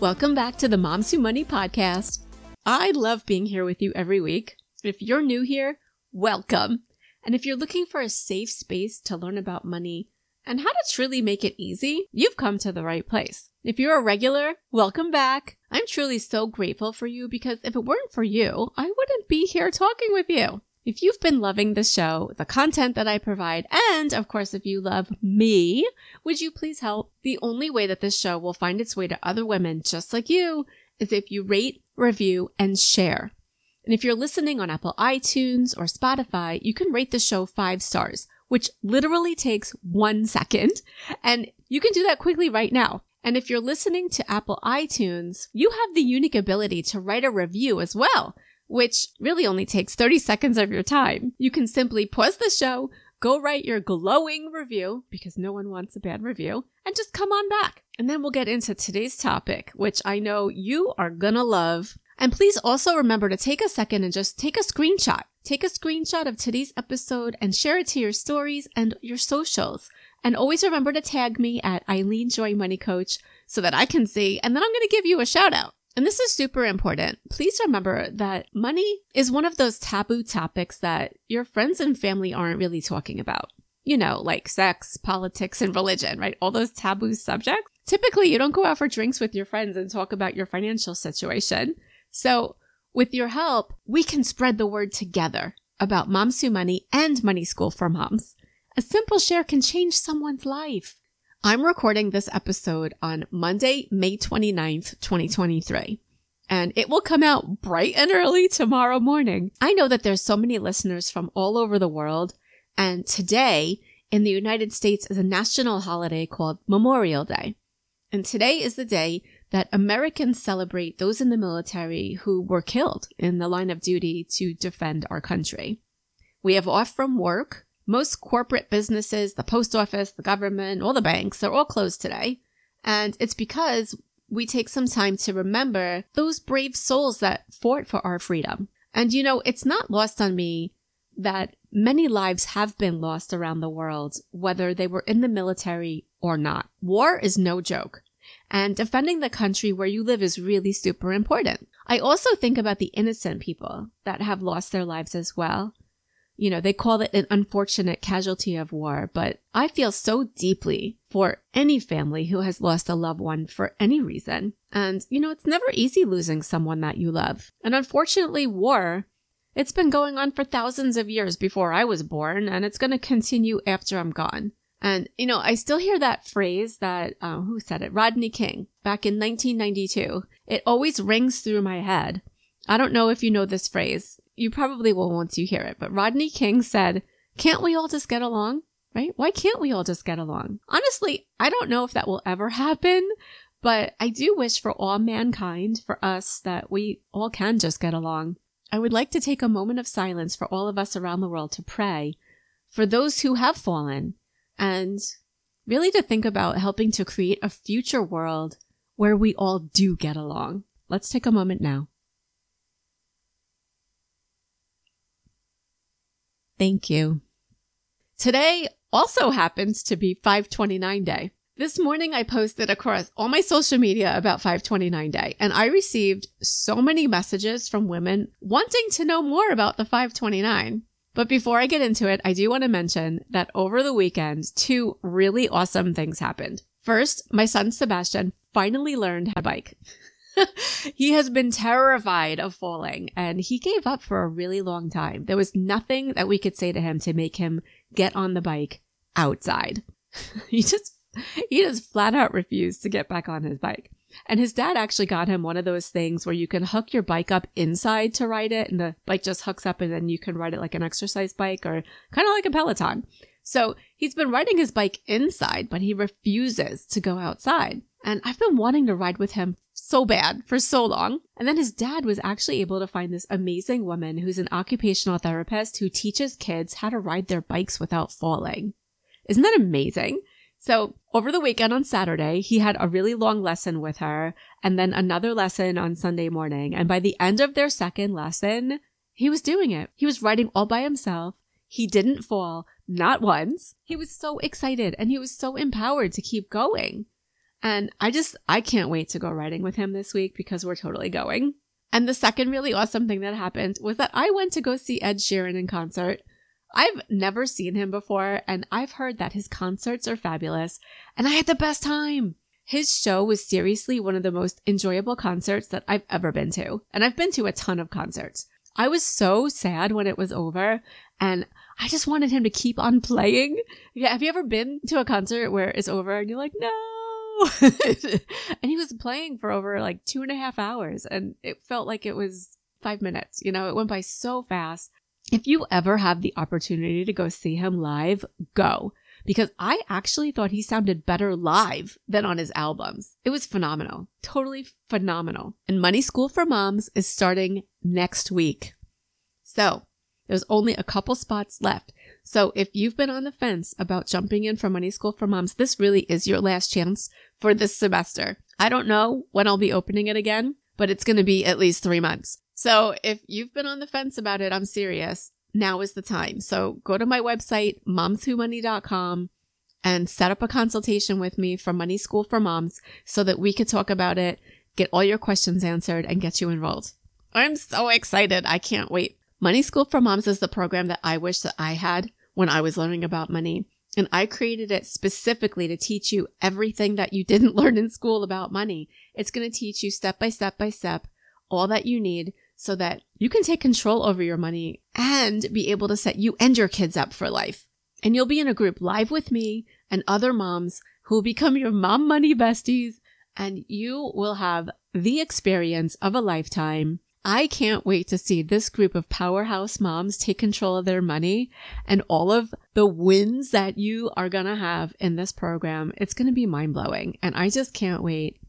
Welcome back to the Moms Who Money podcast. I love being here with you every week. If you're new here, welcome. And if you're looking for a safe space to learn about money and how to truly make it easy, you've come to the right place. If you're a regular, welcome back. I'm truly so grateful for you because if it weren't for you, I wouldn't be here talking with you. If you've been loving the show, the content that I provide, and of course, if you love me, would you please help? The only way that this show will find its way to other women just like you is if you rate, review, and share. And if you're listening on Apple iTunes or Spotify, you can rate the show five stars, which literally takes one second. And you can do that quickly right now. And if you're listening to Apple iTunes, you have the unique ability to write a review as well which really only takes 30 seconds of your time. You can simply pause the show, go write your glowing review, because no one wants a bad review, and just come on back. And then we'll get into today's topic, which I know you are gonna love. And please also remember to take a second and just take a screenshot. Take a screenshot of today's episode and share it to your stories and your socials. And always remember to tag me at Eileen Joy Money Coach so that I can see, and then I'm to give you a shout out. And this is super important. Please remember that money is one of those taboo topics that your friends and family aren't really talking about. You know, like sex, politics, and religion, right? All those taboo subjects. Typically, you don't go out for drinks with your friends and talk about your financial situation. So, with your help, we can spread the word together about Moms Who Money and Money School for Moms. A simple share can change someone's life. I'm recording this episode on Monday, May 29th, 2023. And it will come out bright and early tomorrow morning. I know that there's so many listeners from all over the world. And today in the United States is a national holiday called Memorial Day. And today is the day that Americans celebrate those in the military who were killed in the line of duty to defend our country. We have off from work most corporate businesses, the post office, the government, all the banks, they're all closed today. And it's because we take some time to remember those brave souls that fought for our freedom. And you know, it's not lost on me that many lives have been lost around the world, whether they were in the military or not. War is no joke. And defending the country where you live is really super important. I also think about the innocent people that have lost their lives as well you know, they call it an unfortunate casualty of war, but I feel so deeply for any family who has lost a loved one for any reason. And, you know, it's never easy losing someone that you love. And unfortunately, war, it's been going on for thousands of years before I was born, and it's going to continue after I'm gone. And, you know, I still hear that phrase that, uh, who said it? Rodney King back in 1992. It always rings through my head. I don't know if you know this phrase you probably will once you hear it, but Rodney King said, Can't we all just get along? Right? Why can't we all just get along? Honestly, I don't know if that will ever happen, but I do wish for all mankind, for us, that we all can just get along. I would like to take a moment of silence for all of us around the world to pray for those who have fallen and really to think about helping to create a future world where we all do get along. Let's take a moment now. Thank you. Today also happens to be 529 day. This morning I posted across all my social media about 529 day and I received so many messages from women wanting to know more about the 529. But before I get into it, I do want to mention that over the weekend, two really awesome things happened. First, my son Sebastian finally learned how to bike. he has been terrified of falling and he gave up for a really long time. There was nothing that we could say to him to make him get on the bike outside. he just, he just flat out refused to get back on his bike. And his dad actually got him one of those things where you can hook your bike up inside to ride it and the bike just hooks up and then you can ride it like an exercise bike or kind of like a Peloton. So he's been riding his bike inside, but he refuses to go outside. And I've been wanting to ride with him so bad for so long. And then his dad was actually able to find this amazing woman who's an occupational therapist who teaches kids how to ride their bikes without falling. Isn't that amazing? So over the weekend on Saturday, he had a really long lesson with her and then another lesson on Sunday morning. And by the end of their second lesson, he was doing it. He was riding all by himself. He didn't fall, not once. He was so excited and he was so empowered to keep going. And I just, I can't wait to go riding with him this week because we're totally going. And the second really awesome thing that happened was that I went to go see Ed Sheeran in concert. I've never seen him before, and I've heard that his concerts are fabulous, and I had the best time. His show was seriously one of the most enjoyable concerts that I've ever been to, and I've been to a ton of concerts. I was so sad when it was over, and I just wanted him to keep on playing. Yeah, have you ever been to a concert where it's over and you're like, no? and he was playing for over like two and a half hours, and it felt like it was five minutes. You know, it went by so fast. If you ever have the opportunity to go see him live, go. Because I actually thought he sounded better live than on his albums. It was phenomenal. Totally phenomenal. And Money School for Moms is starting next week. So there's only a couple spots left. So if you've been on the fence about jumping in for Money School for Moms, this really is your last chance for this semester. I don't know when I'll be opening it again, but it's going to be at least three months. So if you've been on the fence about it, I'm serious. Now is the time. So go to my website, momswhomoney.com and set up a consultation with me for Money School for Moms so that we could talk about it, get all your questions answered and get you enrolled. I'm so excited. I can't wait. Money School for Moms is the program that I wish that I had when I was learning about money. And I created it specifically to teach you everything that you didn't learn in school about money. It's going to teach you step by step by step all that you need so that you can take control over your money and be able to set you and your kids up for life. And you'll be in a group live with me and other moms who will become your mom money besties and you will have the experience of a lifetime. I can't wait to see this group of powerhouse moms take control of their money and all of the wins that you are going to have in this program. It's going to be mind blowing. And I just can't wait.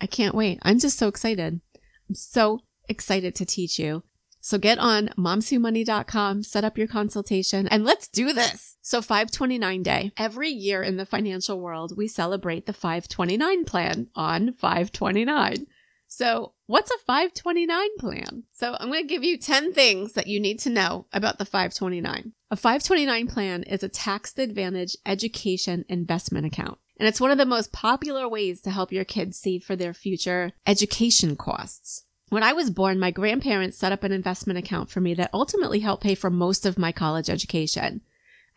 I can't wait. I'm just so excited. I'm so excited to teach you. So get on momswhomoney.com, set up your consultation, and let's do this. So 529 day. Every year in the financial world, we celebrate the 529 plan on 529. So what's a 529 plan? So I'm going to give you 10 things that you need to know about the 529. A 529 plan is a tax advantage education investment account. And it's one of the most popular ways to help your kids save for their future education costs. When I was born, my grandparents set up an investment account for me that ultimately helped pay for most of my college education.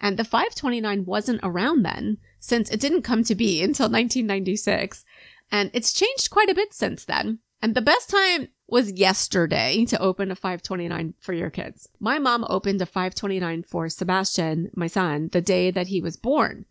And the 529 wasn't around then, since it didn't come to be until 1996. And it's changed quite a bit since then. And the best time was yesterday to open a 529 for your kids. My mom opened a 529 for Sebastian, my son, the day that he was born.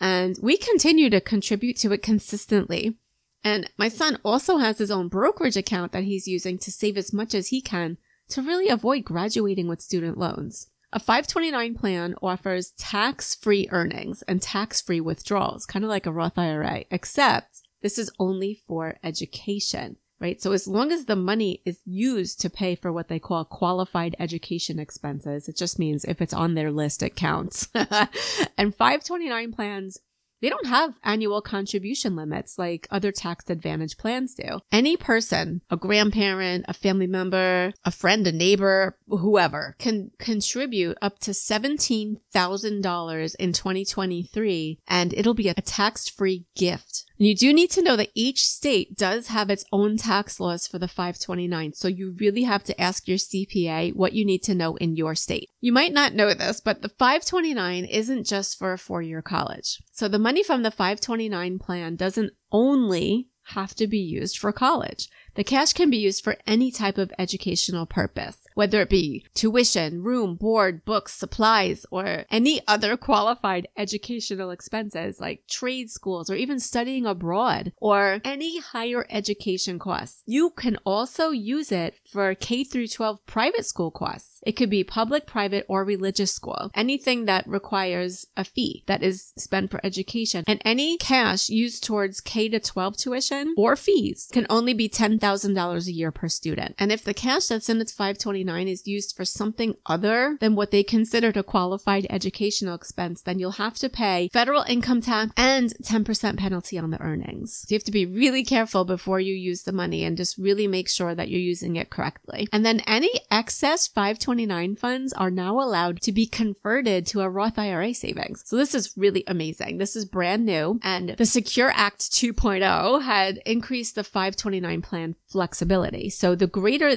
And we continue to contribute to it consistently. And my son also has his own brokerage account that he's using to save as much as he can to really avoid graduating with student loans. A 529 plan offers tax free earnings and tax free withdrawals, kind of like a Roth IRA, except this is only for education, right? So as long as the money is used to pay for what they call qualified education expenses, it just means if it's on their list, it counts. and 529 plans they don't have annual contribution limits like other tax advantage plans do. Any person, a grandparent, a family member, a friend, a neighbor, whoever can contribute up to $17,000 in 2023 and it'll be a tax free gift and you do need to know that each state does have its own tax laws for the 529. So you really have to ask your CPA what you need to know in your state. You might not know this, but the 529 isn't just for a four year college. So the money from the 529 plan doesn't only have to be used for college. The cash can be used for any type of educational purpose, whether it be tuition, room, board, books, supplies, or any other qualified educational expenses like trade schools or even studying abroad or any higher education costs. You can also use it for K through 12 private school costs. It could be public, private, or religious school. Anything that requires a fee that is spent for education and any cash used towards K to 12 tuition or fees can only be $10,000 a year per student. And if the cash that's in its 529 is used for something other than what they considered a qualified educational expense, then you'll have to pay federal income tax and 10% penalty on the earnings. So you have to be really careful before you use the money and just really make sure that you're using it correctly. And then any excess 529 funds are now allowed to be converted to a Roth IRA savings. So this is really amazing. This is brand new and the Secure Act 2.0 had increased the 529 plan flexibility. So the greater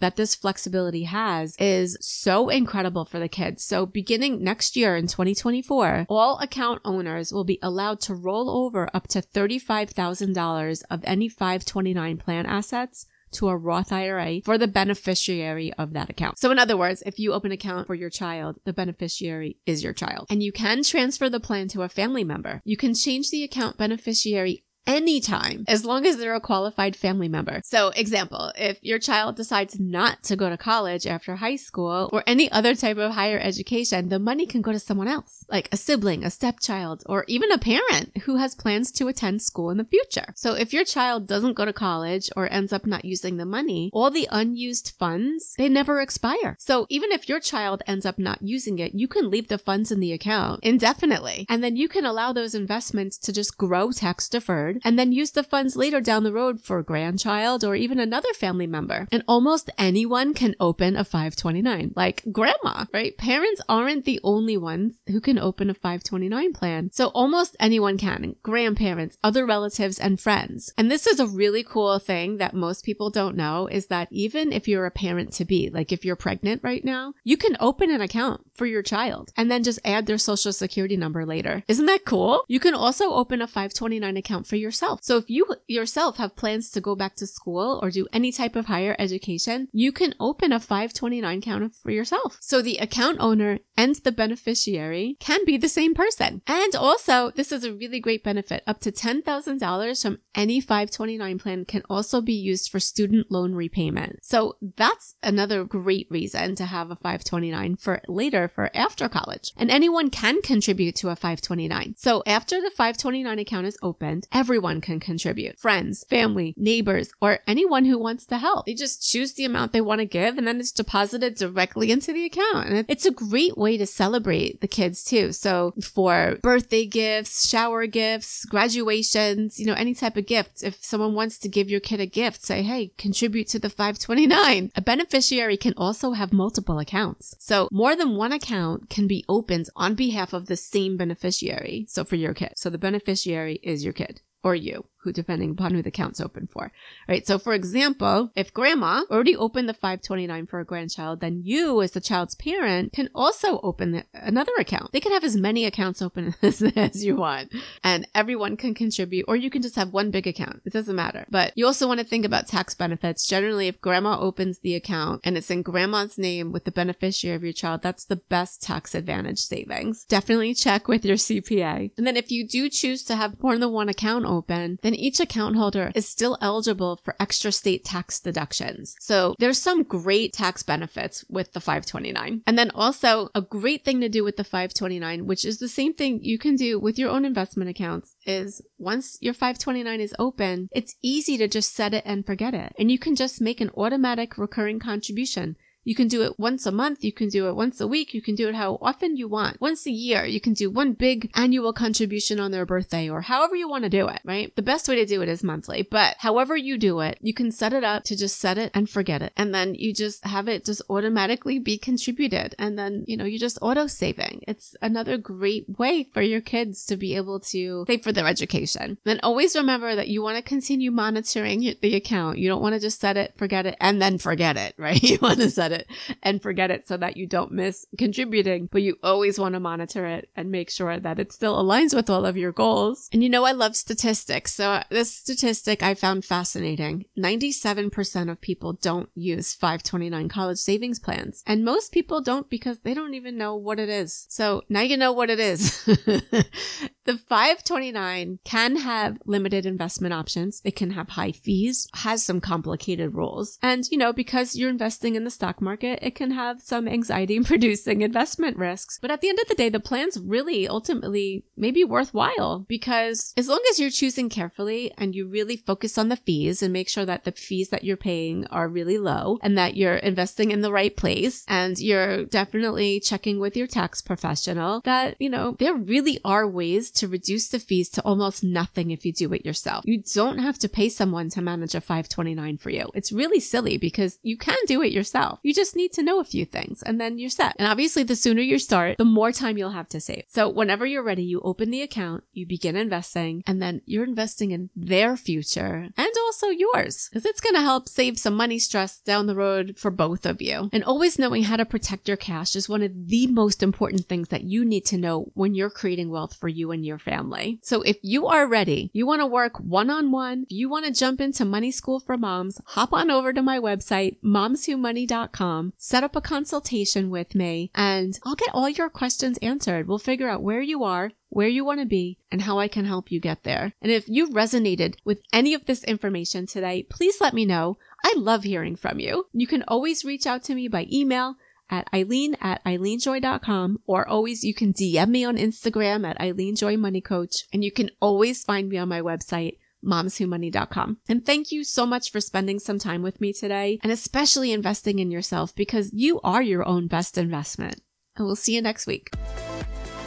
that this flexibility has is so incredible for the kids. So beginning next year in 2024, all account owners will be allowed to roll over up to $35,000 of any 529 plan assets to a Roth IRA for the beneficiary of that account. So in other words, if you open an account for your child, the beneficiary is your child. And you can transfer the plan to a family member. You can change the account beneficiary anytime as long as they're a qualified family member. So, example, if your child decides not to go to college after high school or any other type of higher education, the money can go to someone else, like a sibling, a stepchild, or even a parent who has plans to attend school in the future. So, if your child doesn't go to college or ends up not using the money, all the unused funds, they never expire. So, even if your child ends up not using it, you can leave the funds in the account indefinitely. And then you can allow those investments to just grow tax deferred and then use the funds later down the road for a grandchild or even another family member. And almost anyone can open a 529, like grandma, right? Parents aren't the only ones who can open a 529 plan. So almost anyone can, grandparents, other relatives, and friends. And this is a really cool thing that most people don't know is that even if you're a parent to be, like if you're pregnant right now, you can open an account for your child and then just add their social security number later. Isn't that cool? You can also open a 529 account for yourself. So if you yourself have plans to go back to school or do any type of higher education, you can open a 529 account for yourself. So the account owner and the beneficiary can be the same person. And also, this is a really great benefit. Up to $10,000 from any 529 plan can also be used for student loan repayment. So that's another great reason to have a 529 for later for after college. And anyone can contribute to a 529. So after the 529 account is opened, everyone can contribute. Friends, family, neighbors, or anyone who wants to help. They just choose the amount they want to give and then it's deposited directly into the account. And it's a great way to celebrate the kids too. So for birthday gifts, shower gifts, graduations, you know, any type of gift. If someone wants to give your kid a gift, say, hey, contribute to the 529. A beneficiary can also have multiple accounts. So more than one account can be opened on behalf of the same beneficiary. So for your kid. So the beneficiary is your kid or you who depending upon who the account's open for. Right. So for example, if grandma already opened the 529 for a grandchild, then you as the child's parent can also open the, another account. They can have as many accounts open as, as you want and everyone can contribute or you can just have one big account. It doesn't matter. But you also want to think about tax benefits. Generally, if grandma opens the account and it's in grandma's name with the beneficiary of your child, that's the best tax advantage savings. Definitely check with your CPA. And then if you do choose to have more than one account open, then each account holder is still eligible for extra state tax deductions. So there's some great tax benefits with the 529. And then also a great thing to do with the 529, which is the same thing you can do with your own investment accounts is once your 529 is open, it's easy to just set it and forget it. And you can just make an automatic recurring contribution you can do it once a month. You can do it once a week. You can do it how often you want. Once a year, you can do one big annual contribution on their birthday or however you want to do it, right? The best way to do it is monthly, but however you do it, you can set it up to just set it and forget it. And then you just have it just automatically be contributed. And then, you know, you're just auto saving. It's another great way for your kids to be able to save for their education. Then always remember that you want to continue monitoring the account. You don't want to just set it, forget it, and then forget it, right? You want to set set it and forget it so that you don't miss contributing, but you always want to monitor it and make sure that it still aligns with all of your goals. And you know, I love statistics. So uh, this statistic I found fascinating. 97% of people don't use 529 college savings plans. And most people don't because they don't even know what it is. So now you know what it is. the 529 can have limited investment options. It can have high fees, has some complicated rules. And, you know, because you're investing in the stock market, it can have some anxiety producing investment risks. But at the end of the day, the plan's really ultimately maybe worthwhile because as long as you're choosing carefully and you really focus on the fees and make sure that the fees that you're paying are really low and that you're investing in the right place and you're definitely checking with your tax professional that, you know, there really are ways to reduce the fees to almost nothing if you do it yourself. You don't have to pay someone to manage a 529 for you. It's really silly because you can do it yourself. You just need to know a few things and then you're set. And obviously the sooner you start, the more time you'll have to save. So whenever you're ready, you open the account, you begin investing, and then you're investing in their future and also yours because it's going to help save some money stress down the road for both of you. And always knowing how to protect your cash is one of the most important things that you need to know when you're creating wealth for you and your family. So if you are ready, you want to work one on one, you want to jump into money school for moms, hop on over to my website, momswhomoney.com, set up a consultation with me, and I'll get all your questions answered. We'll figure out where you are, where you want to be, and how I can help you get there. And if you resonated with any of this information today, please let me know. I love hearing from you. You can always reach out to me by email at Eileen at EileenJoy.com or always you can DM me on Instagram at Eileen Joy Money Coach and you can always find me on my website momswhomoney.com. And thank you so much for spending some time with me today and especially investing in yourself because you are your own best investment. And we'll see you next week.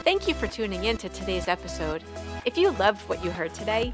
Thank you for tuning in to today's episode. If you loved what you heard today,